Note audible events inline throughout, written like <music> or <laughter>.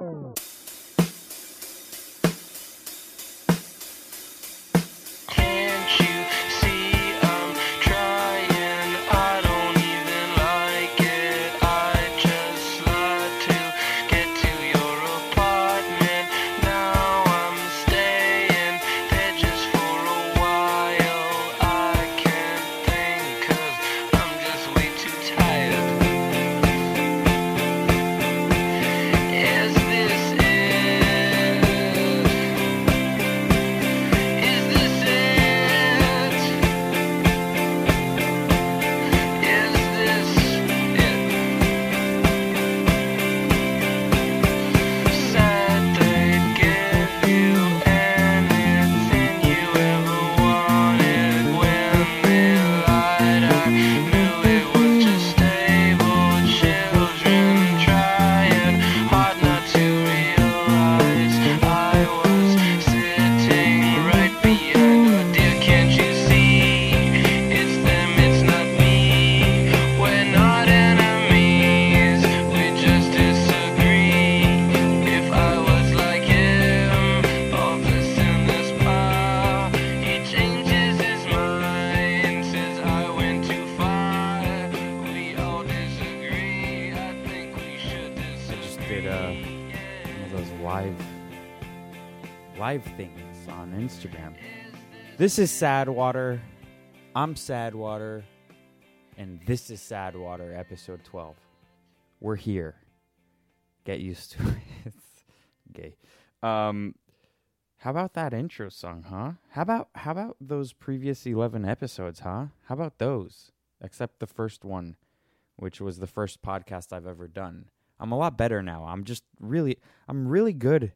Can't live things on Instagram. This is Sad Water. I'm Sad Water, and this is Sad Water, episode 12. We're here. Get used to <laughs> it. Gay. Um, how about that intro song, huh? How about how about those previous 11 episodes, huh? How about those? Except the first one, which was the first podcast I've ever done. I'm a lot better now. I'm just really I'm really good.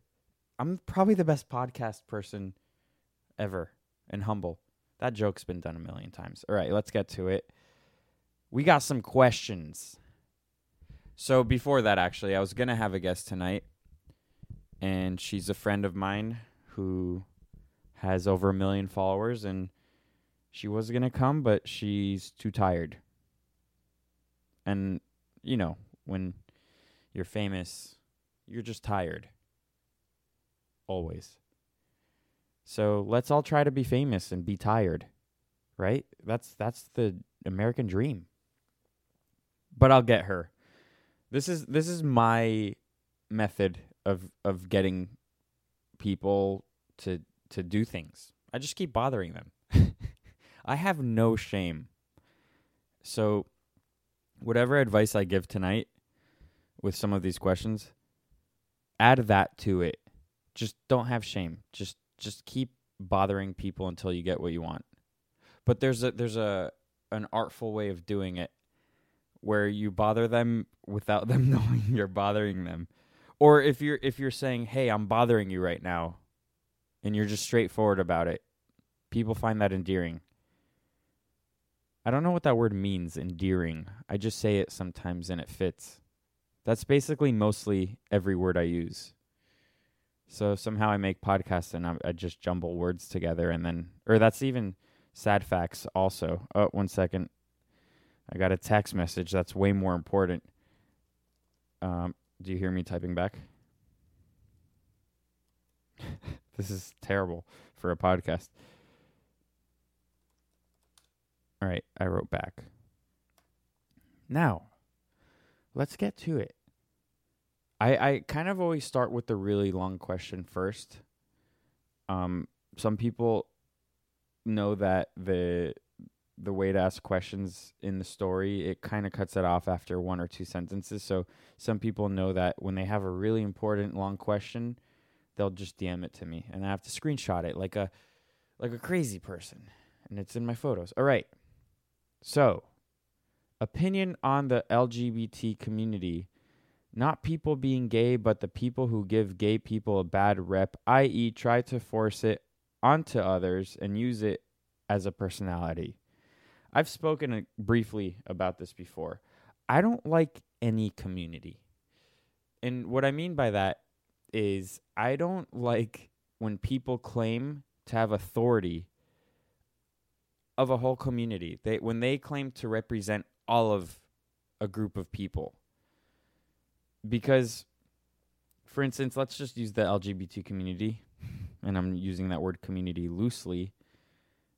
I'm probably the best podcast person ever and humble. That joke's been done a million times. All right, let's get to it. We got some questions. So before that actually, I was to have a guest tonight and she's a friend of mine who has over a million followers and she was to come but she's too tired. And you know, when you're famous, you're just tired. Always. So let's all try to be famous and be tired. Right? That's that's the American dream. But I'll get her. This is this is my method of of getting people to to do things. I just keep bothering them. <laughs> I have no shame. So whatever advice I give tonight with some of these questions, add that to it. Just don't have shame. Just just keep bothering people until you get what you want. But there's a there's a an artful way of doing it where you bother them without <laughs> them knowing you're bothering them. Or if you're if you're saying, "Hey, I'm bothering you right now," and you're just straightforward about it, people find that endearing. I don't know what that word means, endearing. I just say it sometimes and it fits. That's basically mostly every word I use. So somehow I make podcasts and I, I just jumble words together and then, or that's even sad facts also. Oh, one second. I got a text message that's way more important. Um, do you hear me typing back? <laughs> this is terrible for a podcast. All right, I wrote back. Now, let's get to it. I I kind of always start with the really long question first. Um, some people know that the the way to ask questions in the story it kind of cuts it off after one or two sentences. So some people know that when they have a really important long question, they'll just DM it to me, and I have to screenshot it like a like a crazy person, and it's in my photos. All right. So, opinion on the LGBT community. Not people being gay, but the people who give gay people a bad rep, i.e., try to force it onto others and use it as a personality. I've spoken uh, briefly about this before. I don't like any community. And what I mean by that is I don't like when people claim to have authority of a whole community. They when they claim to represent all of a group of people. Because for instance, let's just use the LGBT community, and I'm using that word community loosely,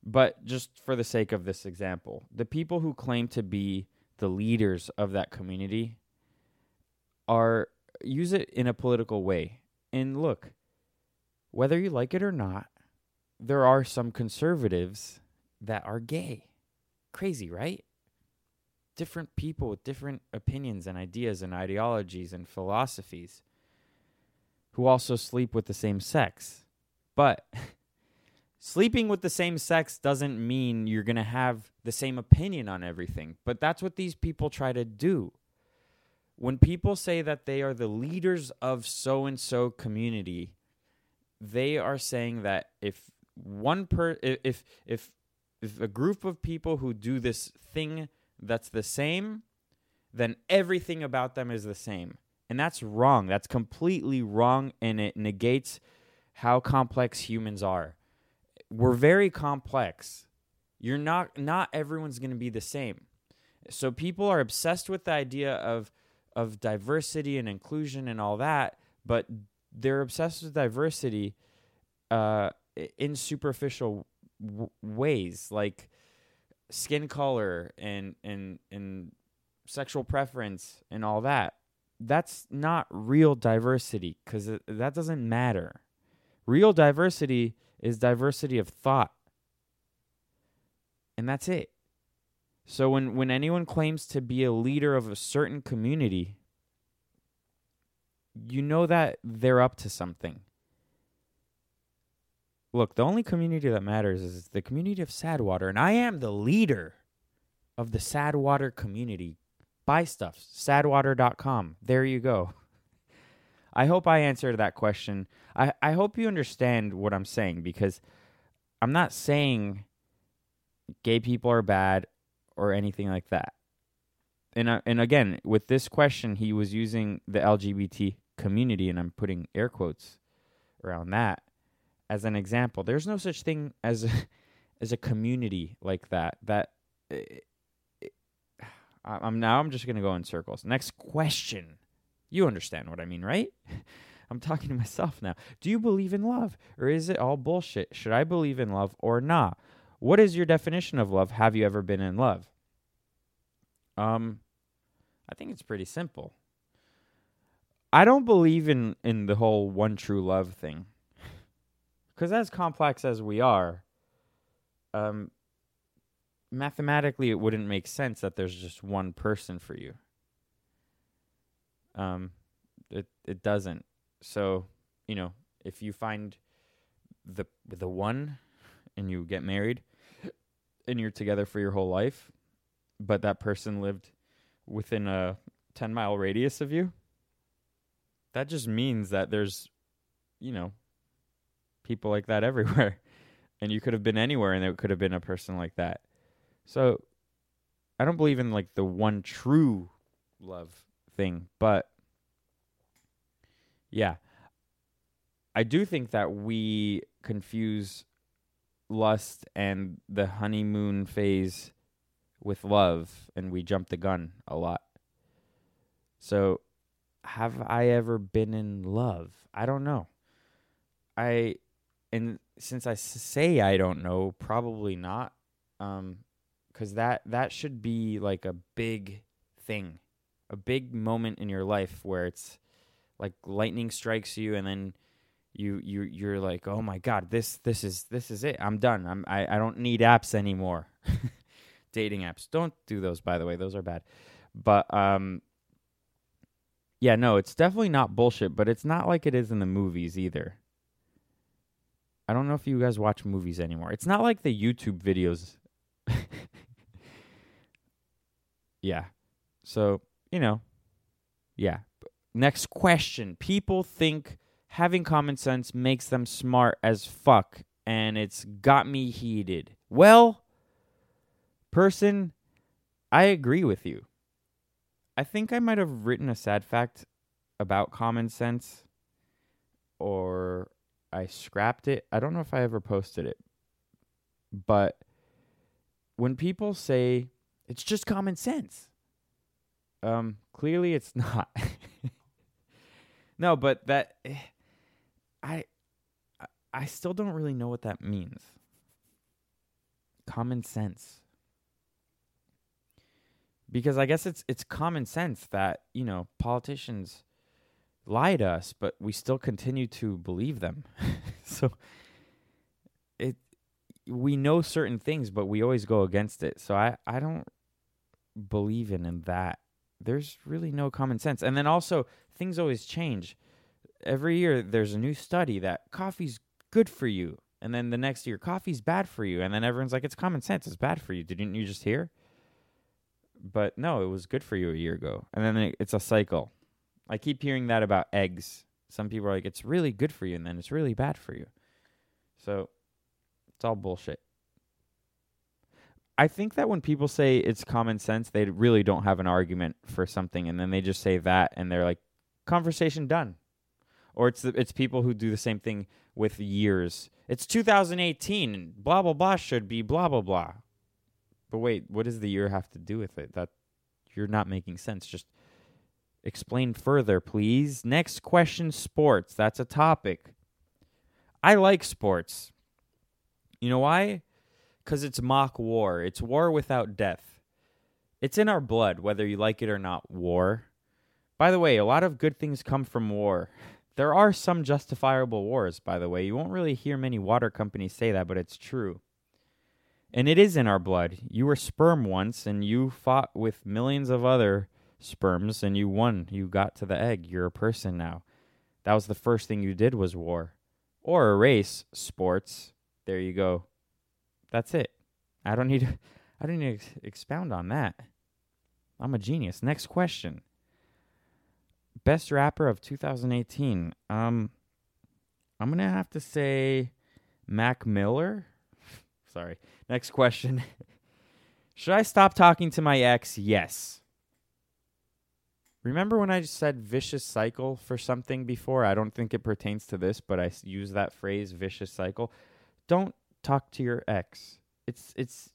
but just for the sake of this example, the people who claim to be the leaders of that community are use it in a political way. And look, whether you like it or not, there are some conservatives that are gay. Crazy, right? Different people with different opinions and ideas and ideologies and philosophies who also sleep with the same sex. But <laughs> sleeping with the same sex doesn't mean you're going to have the same opinion on everything. But that's what these people try to do. When people say that they are the leaders of so and so community, they are saying that if one per if if if a group of people who do this thing that's the same, then everything about them is the same. And that's wrong. That's completely wrong and it negates how complex humans are. We're very complex. You're not not everyone's going to be the same. So people are obsessed with the idea of of diversity and inclusion and all that, but they're obsessed with diversity uh, in superficial w- ways, like skin color and and and sexual preference and all that. That's not real diversity because that doesn't matter. Real diversity is diversity of thought, and that's it. So when when anyone claims to be a leader of a certain community, you know that they're up to something. Look, the only community that matters is the community of Sadwater, and I am the leader of the Sadwater community. Buy stuff, sadwater.com. There you go. <laughs> I hope I answered that question. I, I hope you understand what I'm saying because I'm not saying gay people are bad or anything like that. And uh, and again, with this question, he was using the LGBT community, and I'm putting air quotes around that as an example. There's no such thing as a, <laughs> as a community like that. That uh, <sighs> I- I'm now I'm just gonna go in circles. Next question. You understand what I mean, right? <laughs> I'm talking to myself now. Do you believe in love, or is it all bullshit? Should I believe in love or not? What is your definition of love? Have you ever been in love? Um, I think it's pretty simple. I don't believe in in the whole one true love thing. Cuz as complex as we are, um mathematically it wouldn't make sense that there's just one person for you. Um it it doesn't. So, you know, if you find the the one and you get married and you're together for your whole life, but that person lived within a 10 mile radius of you, that just means that there's, you know, people like that <laughs> everywhere. And you could have been anywhere and there could have been a person like that. So I don't believe in like the one true love thing, but yeah. I do think that we confuse lust and the honeymoon phase with love and we jump the gun a lot. So have I ever been in love? I don't know. I and since I say I don't know, probably not um cuz that that should be like a big thing. A big moment in your life where it's like lightning strikes you and then you you you're like, "Oh my god, this this is this is it. I'm done. I'm I I don't need apps anymore." <laughs> Dating apps. Don't do those by the way. Those are bad. But um yeah, no, it's definitely not bullshit, but it's not like it is in the movies either. I don't know if you guys watch movies anymore. It's not like the YouTube videos. <laughs> yeah. So, you know, yeah. Next question. People think having common sense makes them smart as fuck, and it's got me heated. Well, person, I agree with you. I think I might have written a sad fact about common sense, or I scrapped it. I don't know if I ever posted it. But when people say it's just common sense, um, clearly it's <laughs> not. No, but that I- I still don't really know what that means. Common sense. Because I guess it's it's common sense that, you know, politicians lie to us, but we still continue to believe them. <laughs> so it we know certain things, but we always go against it. So I I don't believe in in that. There's really no common sense. And then also things always change. Every year there's a new study that coffee's good for you. And then the next year coffee's bad for you. And then everyone's like it's common sense, it's bad for you. Didn't you just hear? But no, it was good for you a year ago. And then it's a cycle. I keep hearing that about eggs. Some people are like it's really good for you and then it's really bad for you. So it's all bullshit. I think that when people say it's common sense, they really don't have an argument for something, and then they just say that, and they're like, "Conversation done." Or it's the, it's people who do the same thing with years. It's 2018, and blah blah blah should be blah blah blah. But wait, what does the year have to do with it? That you're not making sense. Just explain further, please. Next question: sports. That's a topic. I like sports. You know why? Because it's mock war. It's war without death. It's in our blood, whether you like it or not. War. By the way, a lot of good things come from war. There are some justifiable wars, by the way. You won't really hear many water companies say that, but it's true. And it is in our blood. You were sperm once, and you fought with millions of other sperms, and you won. You got to the egg. You're a person now. That was the first thing you did was war. Or a race, sports. There you go. That's it. I don't need to, <laughs> I don't need to ex- expound on that. I'm a genius. Next question. Best rapper of 2018. Um I'm going to have to say Mac Miller. <laughs> Sorry. Next question. <laughs> Should I stop talking to my ex? Yes. Remember when I said vicious cycle for something before? I don't think it pertains to this, but I use that phrase vicious cycle. Don't talk to your ex. It's it's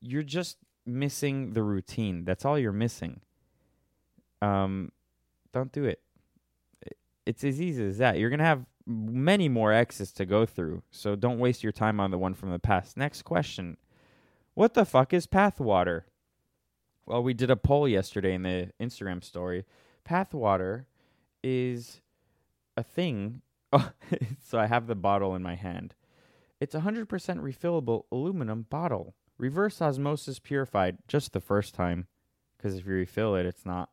you're just missing the routine. That's all you're missing. Um don't do it. It's as easy as that. You're going to have many more exes to go through. So don't waste your time on the one from the past. Next question. What the fuck is pathwater? Well, we did a poll yesterday in the Instagram story. Pathwater is a thing. Oh, <laughs> so I have the bottle in my hand. It's a 100% refillable aluminum bottle. Reverse osmosis purified just the first time. Because if you refill it, it's not.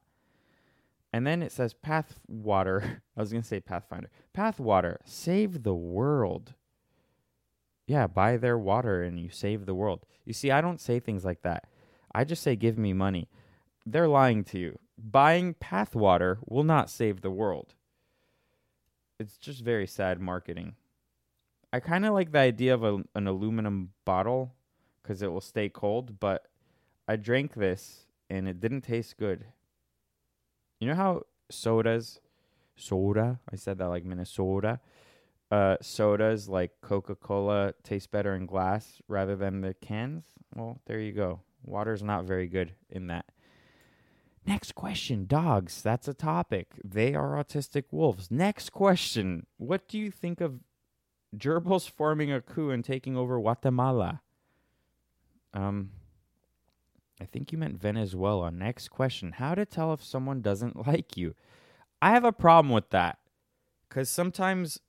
And then it says Pathwater. <laughs> I was going to say Pathfinder. Pathwater. Save the world. Yeah, buy their water and you save the world. You see, I don't say things like that. I just say, give me money. They're lying to you. Buying Pathwater will not save the world. It's just very sad marketing. I kind of like the idea of a, an aluminum bottle because it will stay cold, but I drank this and it didn't taste good. You know how sodas, soda, I said that like Minnesota, uh, sodas like Coca Cola taste better in glass rather than the cans? Well, there you go. Water's not very good in that. Next question dogs. That's a topic. They are autistic wolves. Next question What do you think of gerbils forming a coup and taking over Guatemala? Um, I think you meant Venezuela. Next question How to tell if someone doesn't <laughs> like you? I have a problem with that because sometimes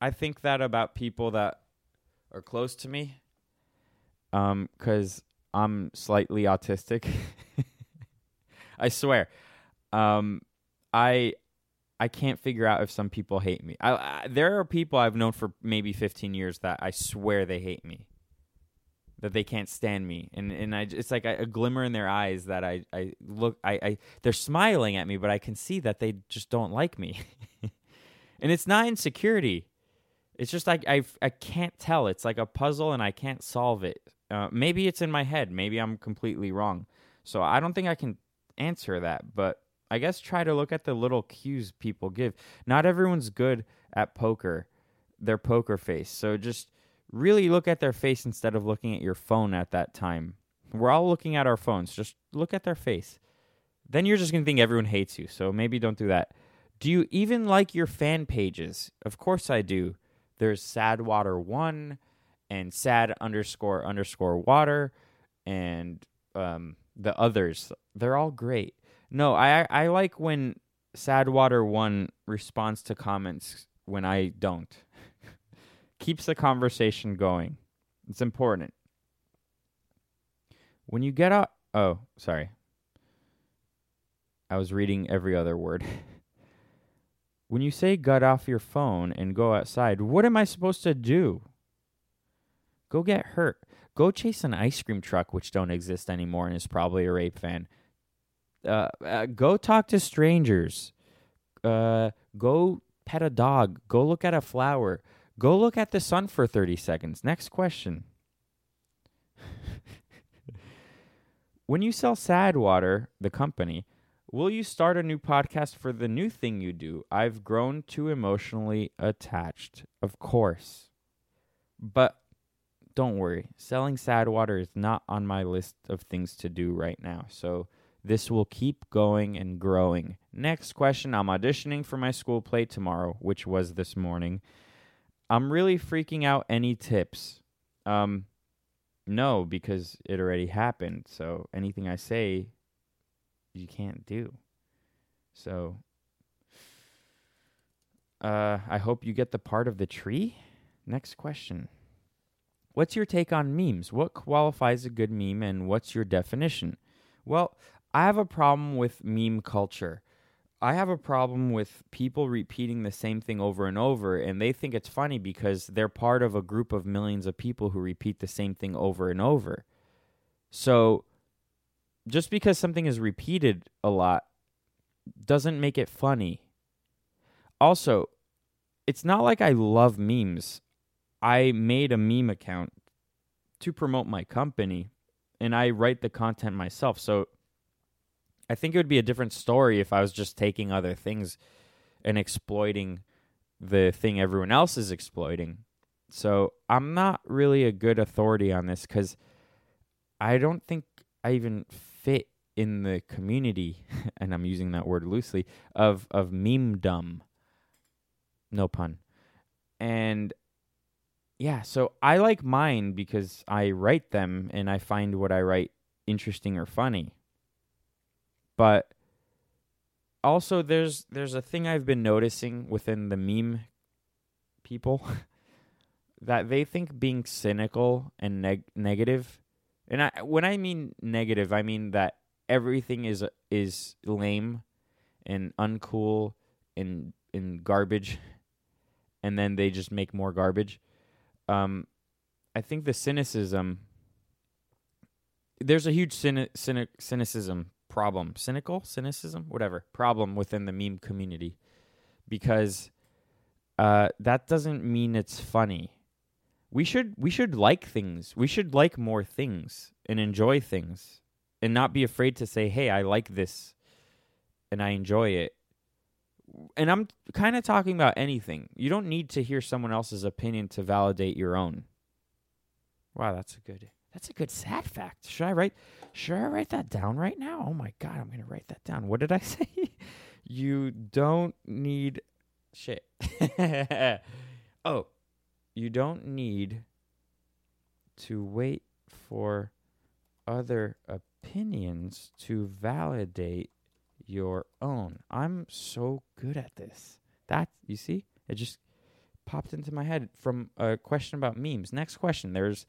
I think that about people that are close to me um cuz I'm slightly autistic. <laughs> I swear. Um I I can't figure out if some people hate me. I, I there are people I've known for maybe 15 years that I swear they hate me. That they can't stand me. And and I it's like a, a glimmer in their eyes that I I look I I they're smiling at me but I can see that they just don't like me. <laughs> and it's not insecurity. It's just like I I can't tell. It's like a puzzle and I can't solve it. Uh, maybe it's in my head. Maybe I'm completely wrong. So I don't think I can answer that. But I guess try to look at the little cues people give. Not everyone's good at poker, their poker face. So just really look at their face instead of looking at your phone at that time. We're all looking at our phones. Just look at their face. then you're just going to think everyone hates you. So maybe don't do that. Do you even like your fan pages? Of course I do. There's sad water one and sad underscore underscore water and um, the others. They're all great. No, I I like when sad water one responds to comments when I don't. <laughs> Keeps the conversation going. It's important. When you get out, oh, sorry. I was reading every other word. <laughs> when you say get off your phone and go outside, what am I supposed to do? Go get hurt. Go chase an ice cream truck, which don't exist anymore and is probably a rape fan. Uh, uh, go talk to strangers. Uh, go pet a dog. Go look at a flower. Go look at the sun for 30 seconds. Next question. <laughs> when you sell Sad Water, the company, will you start a new podcast for the new thing you do? I've grown too emotionally attached. Of course. But don't worry. Selling Sad Water is not on my list of things to do right now. So this will keep going and growing. Next question I'm auditioning for my school play tomorrow, which was this morning. I'm really freaking out. Any tips? Um, no, because it already happened. So anything I say, you can't do. So, uh, I hope you get the part of the tree. Next question. What's your take on memes? What qualifies a good meme and what's your definition? Well, I have a problem with meme culture. I have a problem with people repeating the same thing over and over, and they think it's funny because they're part of a group of millions of people who repeat the same thing over and over. So, just because something is repeated a lot doesn't make it funny. Also, it's not like I love memes. I made a meme account to promote my company, and I write the content myself. So, I think it would be a different story if I was just taking other things and exploiting the thing everyone else is exploiting. So I'm not really a good authority on this because I don't think I even fit in the community, <laughs> and I'm using that word loosely, of of meme dumb. No pun. And yeah, so I like mine because I write them and I find what I write interesting or funny. But also there's there's a thing I've been noticing within the meme people <laughs> that they think being cynical and neg- negative and I when I mean negative I mean that everything is is lame and uncool and and garbage <laughs> and then they just make more garbage um I think the cynicism there's a huge cyni- cynic- cynicism problem, cynical, cynicism, whatever problem within the meme community, because uh, that doesn't mean it's funny. We should we should like things. We should like more things and enjoy things, and not be afraid to say, "Hey, I like this, and I enjoy it." And I'm kind of talking about anything. You don't need to hear someone else's opinion to validate your own. Wow, that's a good that's a good sad fact. Should I write should I write that down right now? Oh my god, I'm to write that down. What did I <laughs> say? you don't need shit. <laughs> oh, you don't need to wait for other opinions to validate your own. I'm so good at this. That you see? It just popped into my head from a question about memes. Next question. There's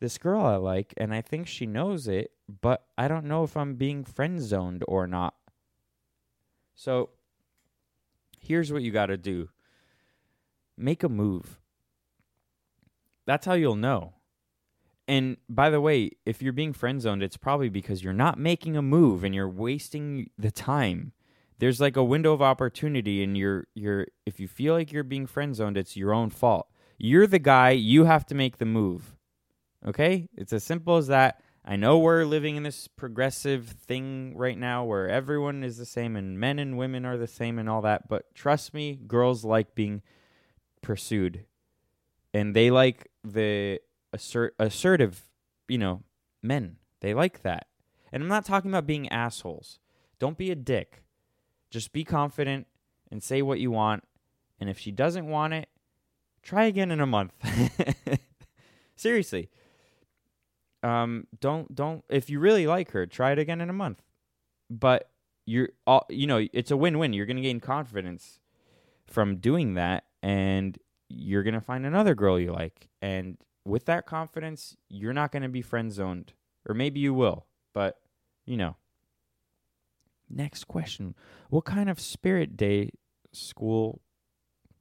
this girl I like, and I think she knows it, but I don't know if I'm being friend zoned or not. So here's what you got to do make a move. That's how you'll know. And by the way, if you're being friend zoned, it's probably because you're not making a move and you're wasting the time. There's like a window of opportunity and you're you're if you feel like you're being friend zoned, it's your own fault. You're the guy, you have to make the move. Okay? It's as simple as that. I know we're living in this progressive thing right now where everyone is the same and men and women are the same and all that, but trust me, girls like being pursued. And they like the assert- assertive, you know, men. They like that. And I'm not talking about being assholes. Don't be a dick. Just be confident and say what you want. And if she doesn't want it, try again in a month. <laughs> Seriously. Um don't don't if you really like her, try it again in a month. But you're all you know, it's a win-win. You're going to gain confidence from doing that and you're going to find another girl you like and with that confidence, you're not going to be friend zoned or maybe you will, but you know. Next question. What kind of spirit day school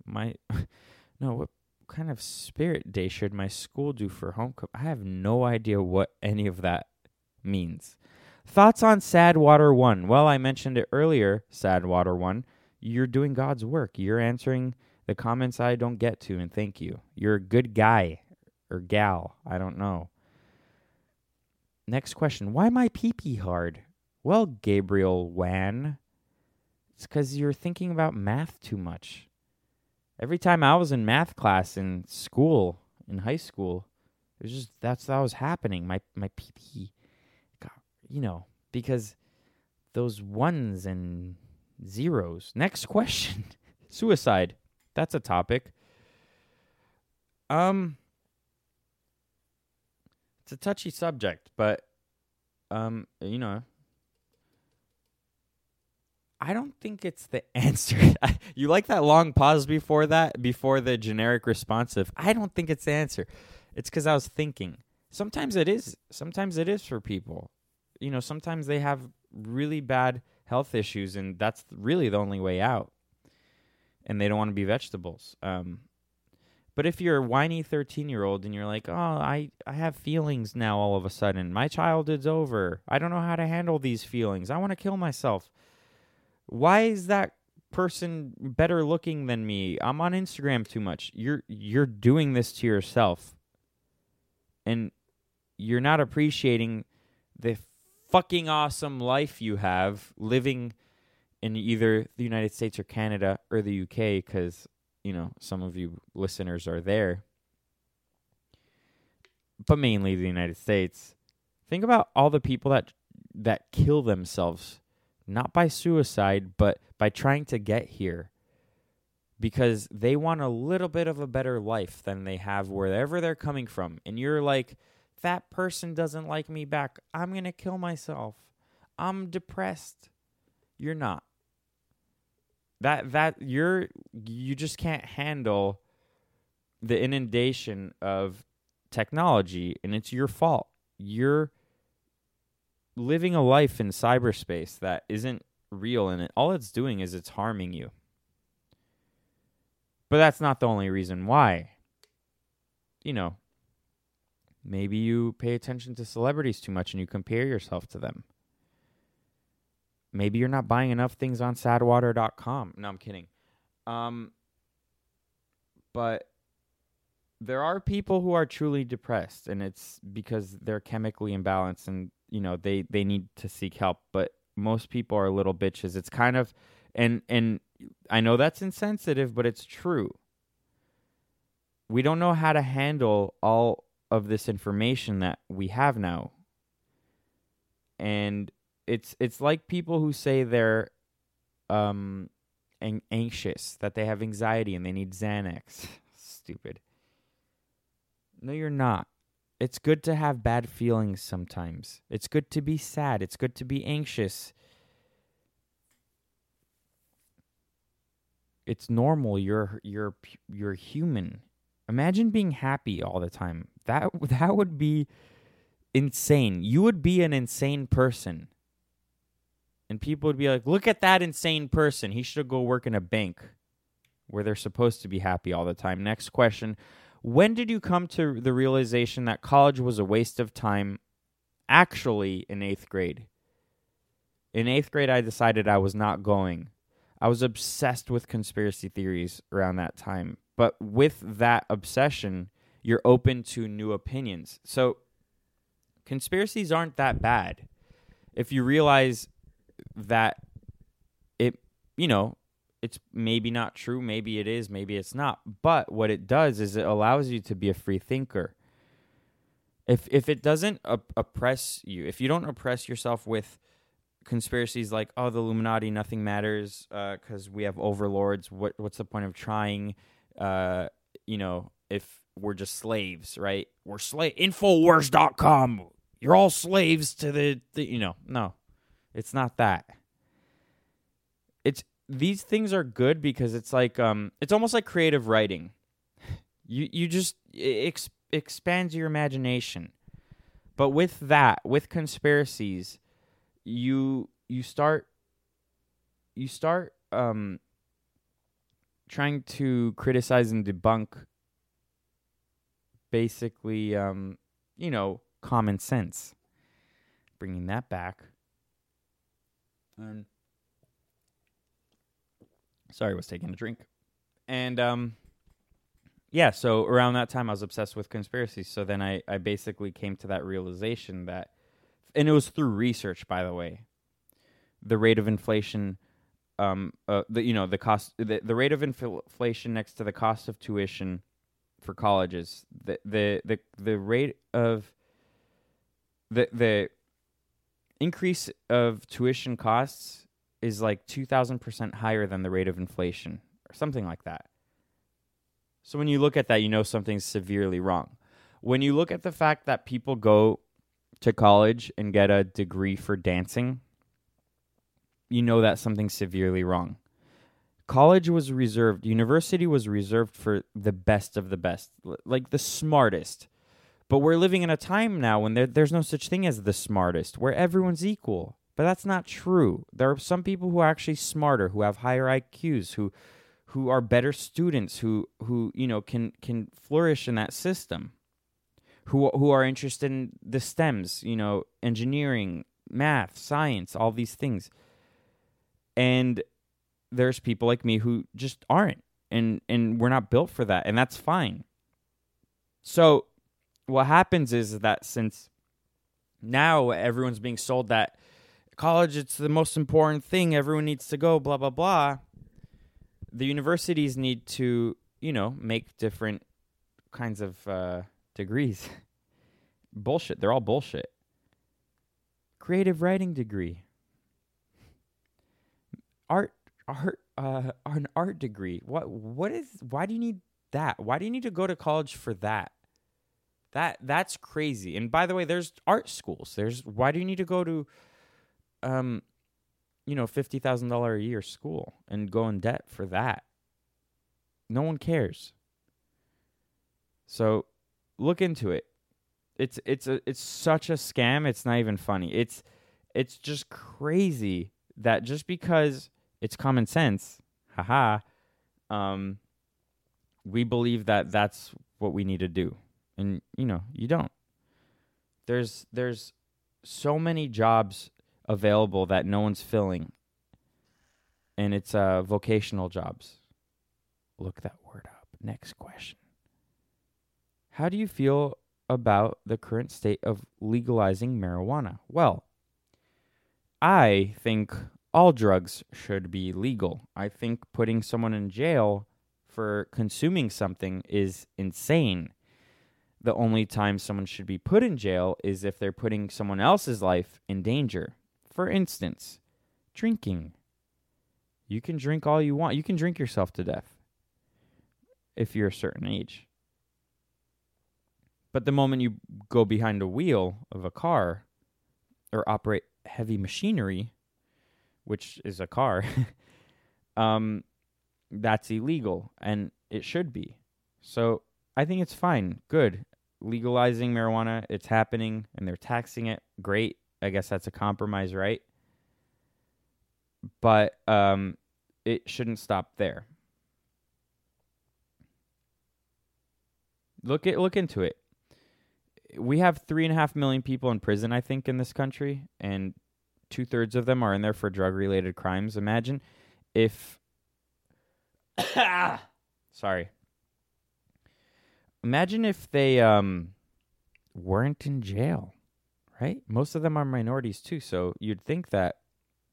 my <laughs> no, what kind of spirit day should my school do for homecoming? I have no idea what any of that means. Thoughts on Sad Water 1? Well, I mentioned it earlier, Sad Water 1. You're doing God's work. You're answering the comments I don't get to, and thank you. You're a good guy or gal. I don't know. Next question. Why my pee pee hard? Well, Gabriel Wan, it's because you're thinking about math too much. Every time I was in math class in school, in high school, it was just that's that was happening. My my pee pee you know, because those ones and zeros. Next question. <laughs> Suicide. That's a topic. Um a touchy subject, but um you know, I don't think it's the <laughs> answer. <laughs> you like that long pause before that, before the generic responsive. I don't think it's the answer. It's cuz I was thinking. Sometimes it is. Sometimes it is for people you know, sometimes they have really bad health issues, and that's really the only way out. And they don't want to be vegetables. Um, but if you're a whiny 13 year old and you're like, oh, I, I have feelings now all of a sudden, my childhood's over. I don't know how to handle these feelings. I want to kill myself. Why is that person better looking than me? I'm on Instagram too much. You're you're doing this to yourself. And you're not appreciating the fucking awesome life you have living in either the United States or Canada or the UK because, you know, some of you listeners are there, but mainly the United States. Think about all the people that that kill themselves not by suicide but by trying to get here because they want a little bit of a better life than they have wherever they're coming from and you're like that person doesn't like me back. I'm going to kill myself. I'm depressed. You're not. That that you're you just can't handle the inundation of technology and it's your fault. You're living a life in cyberspace that isn't real and it all it's doing is it's harming you. But that's not the only reason why. You know, Maybe you pay attention to celebrities too much and you compare yourself to them. Maybe you're not buying enough things on sadwater.com. No, I'm kidding. Um, but there are people who are truly depressed and it's because they're chemically imbalanced and you know they they need to seek help but most people are little bitches it's kind of and and i know that's insensitive but it's true we don't know how to handle all of this information that we have now. And it's it's like people who say they're um an- anxious, that they have anxiety and they need Xanax. <laughs> Stupid. No, you're not. It's good to have bad feelings sometimes. It's good to be sad. It's good to be anxious. It's normal. You're you're you're human. Imagine being happy all the time. That <laughs> that would be insane. You would be an insane person. And people would be like, "Look at that insane person. He should go work in a bank where they're supposed to be happy all the time." Next question. When did you come to the realization that college was a waste of time actually in 8th grade? In 8th grade I decided I was not going. I was obsessed with conspiracy theories around that time. But with that obsession, you're open to new opinions. So conspiracies aren't that bad. If you realize that it, you know, it's maybe not true, maybe it is, maybe it's not. But what it does is it allows you to be a free thinker. If if it doesn't op- oppress you, if you don't oppress yourself with conspiracies like oh the Illuminati nothing matters because we have overlords. What what's the point of trying? Uh, you know if we're just slaves, right? We're slave Infowars.com. You're all slaves to the, the you know no, it's not that. It's these things are good because it's like um it's almost like creative writing. You you just ex- expands your imagination. But with that, with conspiracies, you you start you start um trying to criticize and debunk basically um you know common sense bringing that back and sorry I was taking a drink. And um yeah so around that time i was obsessed with conspiracies. So then i i basically came to that realization that and it was through research by the way the rate of inflation um uh, the you know the cost the, the rate of infl- inflation next to the cost of tuition for colleges the the the, the rate of the the increase of tuition costs is like 2000% higher than the rate of inflation or something like that so when you look at that you know something's severely wrong when you look at the fact that people go to college and get a degree for dancing you know that something's severely wrong. College was reserved, university was reserved for the best of the best, like the smartest. But we're living in a time now when there, there's no such thing as the smartest, where everyone's equal. But that's not true. There are some people who are actually smarter, who have higher IQs, who who are better students, who who you know can can flourish in that system. Who who are interested in the STEMs, you know, engineering, math, science, all these things and there's people like me who just aren't and and we're not built for that and that's fine so what happens is that since now everyone's being sold that college it's the most important thing everyone needs to go blah blah blah the universities need to you know make different kinds of uh, degrees. <laughs> Bullshit. They're all bullshit. Creative writing degree. Art art uh an art degree. What what is why do you need that? Why do you need to go to college for that that that's crazy. And by the way there's art schools. There's why do you need to go to um you know $50,000 a year school and go in debt for that? No one cares. So look into it. It's it's a it's such a scam it's not even funny. It's it's just crazy that just because it's common sense, haha, um, we believe that that's what we need to do, and you know you don't. There's there's so many jobs available that no one's filling, and it's uh, vocational jobs. Look that word up. Next question. How do you feel about the current state of legalizing marijuana? Well, I think all drugs should be legal. I think putting someone in jail for consuming something is insane. The only time someone should be put in jail is if they're putting someone else's life in danger. For instance, drinking. You can drink all you want. You can drink yourself to death if you're a certain age. But the moment you go behind a wheel of a car or operate heavy machinery, which is a car, <laughs> um, that's illegal and it should be. So I think it's fine. Good. Legalizing marijuana, it's happening and they're taxing it. Great. I guess that's a compromise, right? But um, it shouldn't stop there. Look at look into it. We have three and a half million people in prison, I think, in this country, and two thirds of them are in there for drug related crimes. Imagine if <coughs> sorry. Imagine if they um weren't in jail, right? Most of them are minorities too, so you'd think that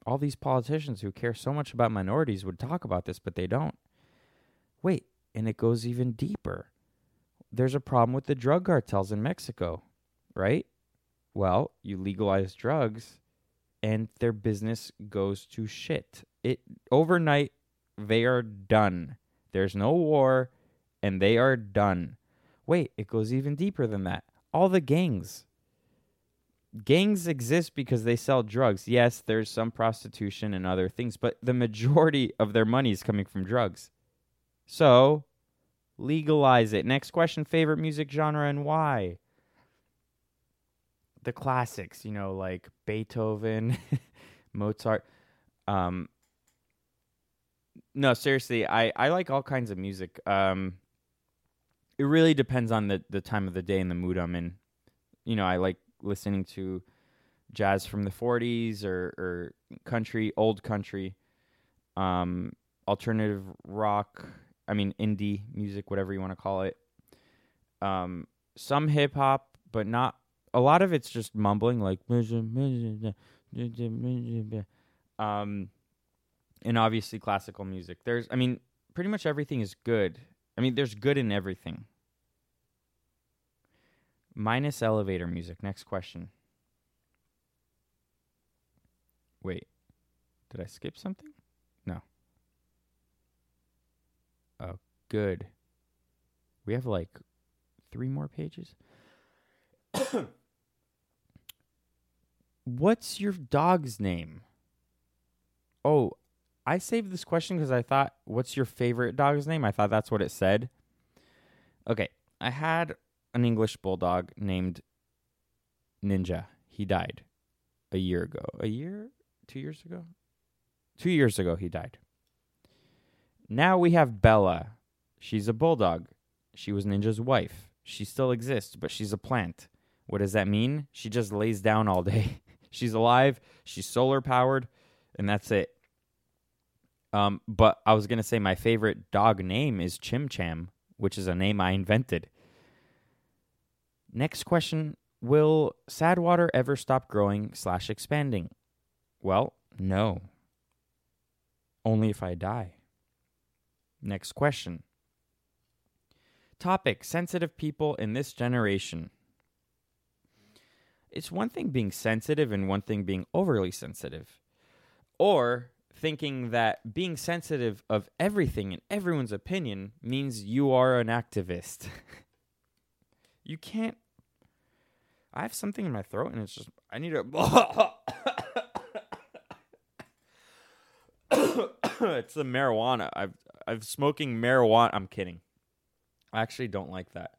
all these politicians who care so much about minorities would talk about this, but they don't. Wait, and it goes even deeper. There's a problem with the drug cartels in Mexico, right? Well, you legalize drugs, and their business goes to shit. It overnight they are done. There's no war and they are done. Wait, it goes even deeper than that. All the gangs. Gangs exist because they sell drugs. Yes, there's some prostitution and other things, but the majority of their money is coming from drugs. So, legalize it. Next question favorite music genre and why? The classics, you know, like Beethoven, <laughs> Mozart. Um, no, seriously, I, I like all kinds of music. Um, it really depends on the, the time of the day and the mood I'm in. You know, I like listening to jazz from the 40s or, or country, old country, um, alternative rock. I mean, indie music, whatever you want to call it. Um, some hip hop, but not a lot of it's just mumbling, like um, and obviously classical music. There's, I mean, pretty much everything is good. I mean, there's good in everything. Minus elevator music. Next question. Wait, did I skip something? No. Oh, good. We have like three more pages. <coughs> What's your dog's name? Oh, I saved this question because I thought, what's your favorite dog's name? I thought that's what it said. Okay, I had an English bulldog named Ninja. He died a year ago. A year? Two years ago? Two years ago, he died. Now we have Bella. She's a bulldog. She was Ninja's wife. She still exists, but she's a plant. What does that mean? She just lays down all day. <laughs> she's alive, she's solar powered, and that's it. Um, but I was gonna say my favorite dog name is Chim Cham, which is a name I invented. Next question: Will Sadwater ever stop growing slash expanding? Well, no. Only if I die. Next question. Topic: Sensitive people in this generation. It's one thing being sensitive and one thing being overly sensitive. Or thinking that being sensitive of everything and everyone's opinion means you are an activist. <laughs> you can't. I have something in my throat and it's just. I need to. <coughs> it's the marijuana. I've I've smoking marijuana. I'm kidding. I actually don't like that.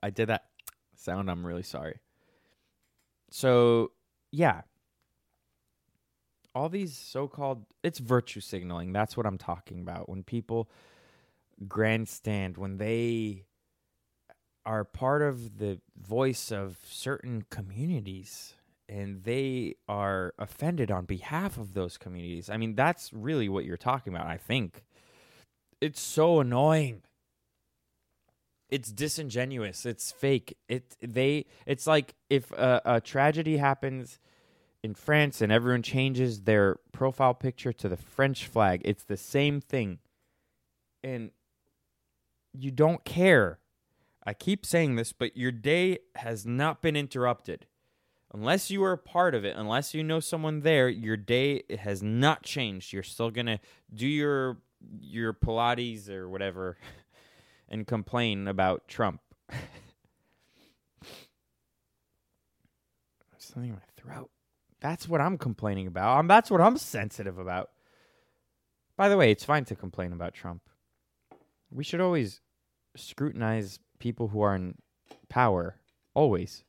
I did that sound. I'm really sorry. So, yeah. All these so called, it's virtue signaling. That's what I'm talking about. When people grandstand, when they are part of the voice of certain communities and they are offended on behalf of those communities. I mean, that's really what you're talking about, I think. It's so annoying it's disingenuous. It's fake. It they it's like if a, a, tragedy happens in France and everyone changes their profile picture to the French flag. It's the same thing. And you don't care. I keep saying this, but your day has not been interrupted. Unless you are a part of it, unless you know someone there, your day has not changed. You're still going to do your your pilates or whatever <laughs> and complain about Trump. <laughs> Something in my throat. That's what I'm complaining about. Um, that's what I'm sensitive about. By the way, it's fine to complain about Trump. We should always scrutinize people who are in power. Always.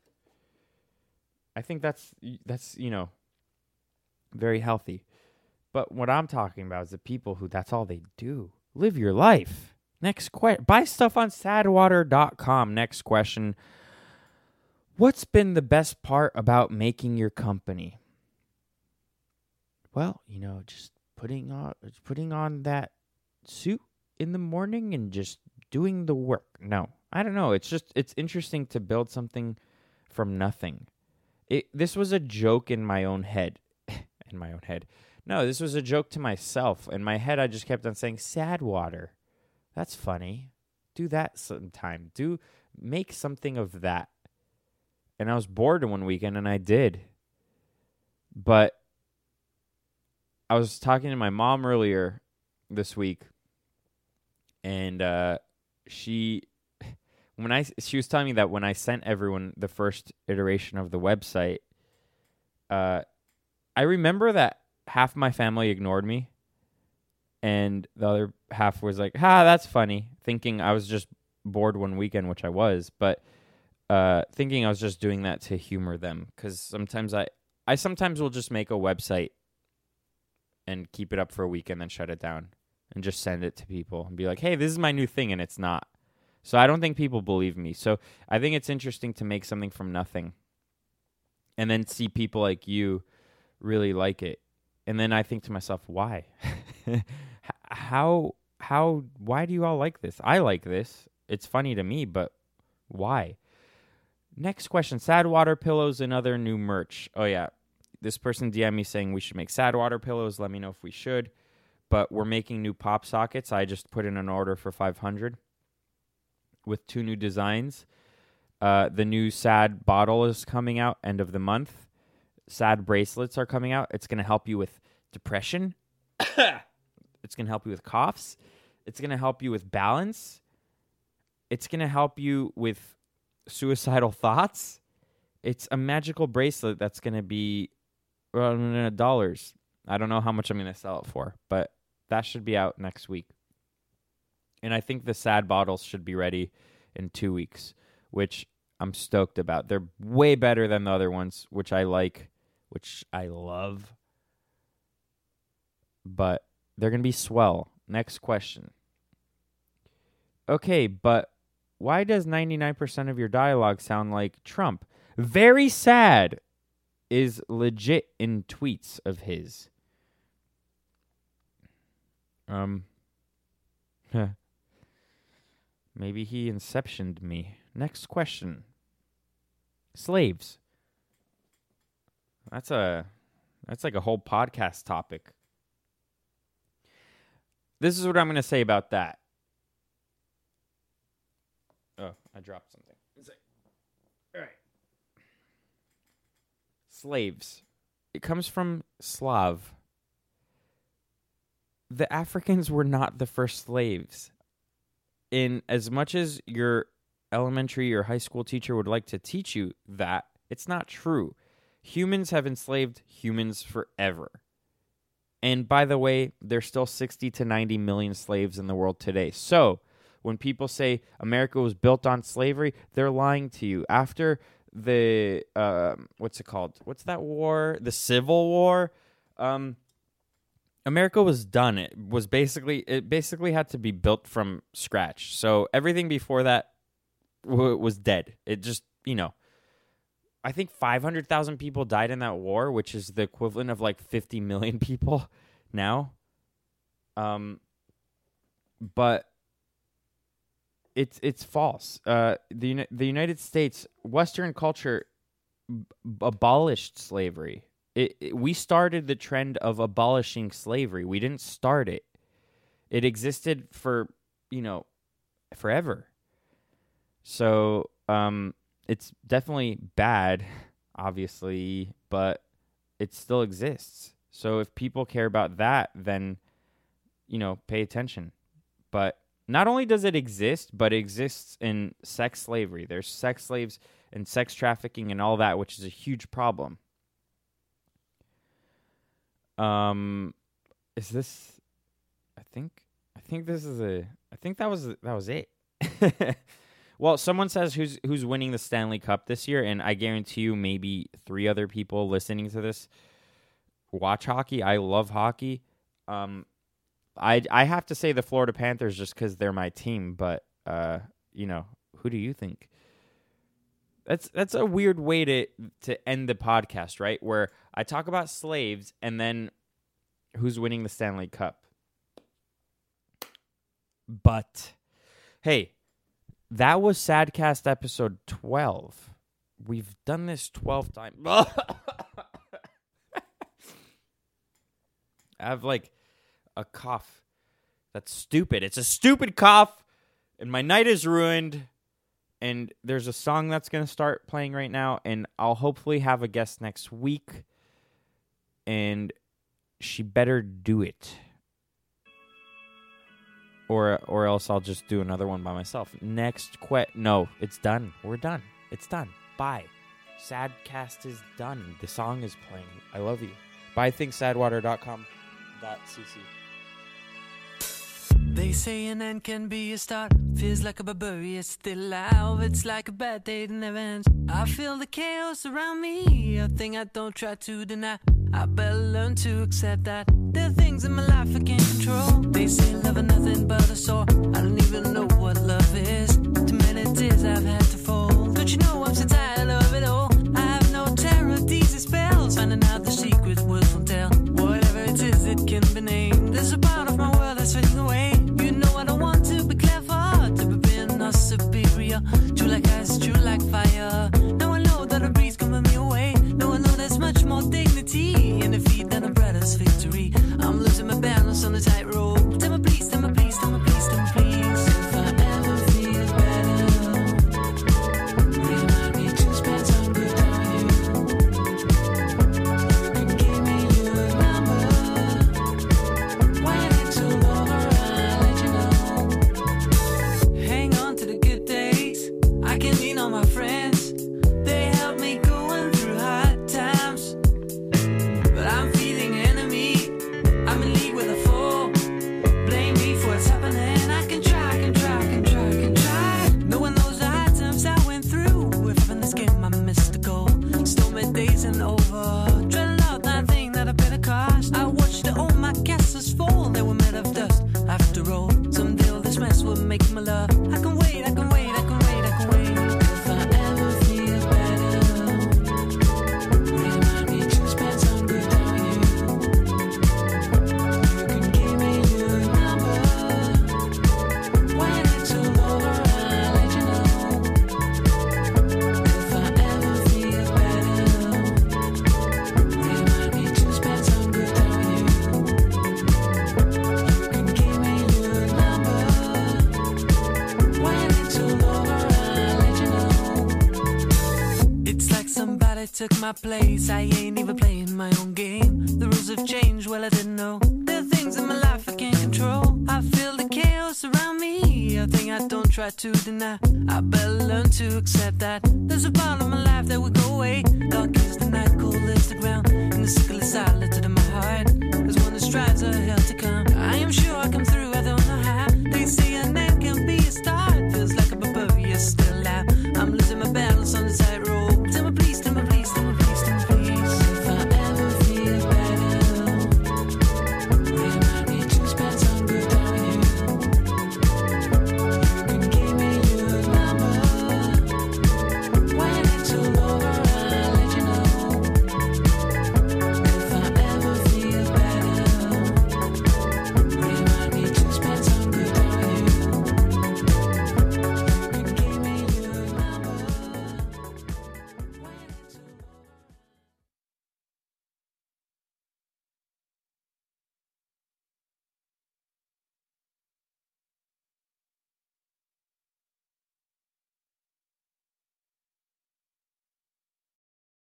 I think that's that's you know very healthy. But what I'm talking about is the people who that's all they do. Live your life. Next question. Buy stuff on sadwater.com. Next question. What's been the best part about making your company? Well, you know, just putting on putting on that suit in the morning and just doing the work. No. I don't know. It's just it's interesting to build something from nothing. It this was a joke in my own head. <laughs> in my own head. No, this was a joke to myself. In my head I just kept on saying sad water. That's funny. Do that sometime. Do make something of that. and I was bored one weekend and I did. But I was talking to my mom earlier this week and uh she <laughs> when I she was telling me that when I sent everyone the first iteration of the website uh I remember that half my family ignored me and the other half was like, "Ha, that's funny," thinking I was just bored one weekend, which I was, but uh, thinking I was just doing that to humor them because sometimes I I sometimes will just make a website and keep it up for a week and then shut it down and just send it to people and be like, "Hey, this is my new thing," and it's not. So I don't think people believe me. So I think it's interesting to make something from nothing and then see people like you really like it. And then I think to myself, why? <laughs> How how why do you all like this? I like this. It's funny to me, but why? Next question: Sad water pillows and other new merch. Oh yeah, this person DM me saying we should make sad water pillows. Let me know if we should. But we're making new pop sockets. I just put in an order for 500 with two new designs. Uh, the new sad bottle is coming out end of the month. Sad bracelets are coming out. It's going to help you with depression. <coughs> <coughs> it's going to help you with coughs. It's going to help you with balance. It's going to help you with suicidal thoughts. It's a magical bracelet that's going to be uh, dollars. I don't know how much I'm going to sell it for, but that should be out next week. And I think the sad bottles should be ready in two weeks, which I'm stoked about. They're way better than the other ones, which I like, which I love. But they're going to be swell. Next question. Okay, but why does 99% of your dialogue sound like Trump? Very sad is legit in tweets of his. Um <laughs> Maybe he inceptioned me. Next question. Slaves. That's a that's like a whole podcast topic. This is what I'm going to say about that. Oh, I dropped something. All right. Slaves. It comes from Slav. The Africans were not the first slaves. In as much as your elementary or high school teacher would like to teach you that, it's not true. Humans have enslaved humans forever. And by the way, there's still 60 to 90 million slaves in the world today. So, when people say America was built on slavery, they're lying to you. After the um, what's it called? What's that war? The Civil War. Um, America was done. It was basically it basically had to be built from scratch. So everything before that w- was dead. It just you know. I think 500,000 people died in that war, which is the equivalent of like 50 million <laughs> people now. Um, but it's it's false. Uh, the the United States Western culture b- abolished slavery. It, it, we started the trend of abolishing slavery. We didn't start it. It existed for you know forever. So um, it's definitely bad, obviously, but it still exists. So if people care about that, then you know pay attention. But not only does it exist, but it exists in sex slavery. There's sex slaves and sex trafficking and all that, which is a huge problem. Um, is this? I think. I think this is a. I think that was that was it. <laughs> well, someone says who's who's winning the Stanley Cup this year, and I guarantee you, maybe three other people listening to this watch hockey. I love hockey. Um, I I have to say the Florida Panthers just because they're my team, but uh, you know, who do you think? That's that's a weird way to to end the podcast, right? Where I talk about slaves and then who's winning the Stanley Cup. But hey, that was Sadcast episode 12. We've done this 12 times. <laughs> I have like a cough. That's stupid. It's a stupid cough, and my night is ruined. and there's a song that's going to start playing right now and I'll hopefully have a guest next week and she better do it. Or or else I'll just do another one by myself. Next que No, it's done. We're done. It's done. Bye. Sadcast is done. The song is playing. I love you. Bye thinksadwater.com cc. They say an end can be a start. Feels like a barbarian still alive. It's like a bad day that never ends. I feel the chaos around me. A thing I don't try to deny. I better learn to accept that. There are things in my life I can't control. They say love is nothing but a sore. I don't even know what love is. Too many tears I've had to fold. Don't you know I'm so tired took my place. I ain't even playing my own game. The rules have changed, well, I didn't know. There are things in my life I can't control. I feel the chaos around me, a thing I don't try to deny. I better learn to accept that. There's a part of my life that will go away. Dark is the night, cold is the ground, and the sickle is solid to my heart. There's one that strides a to come. I am sure I come through.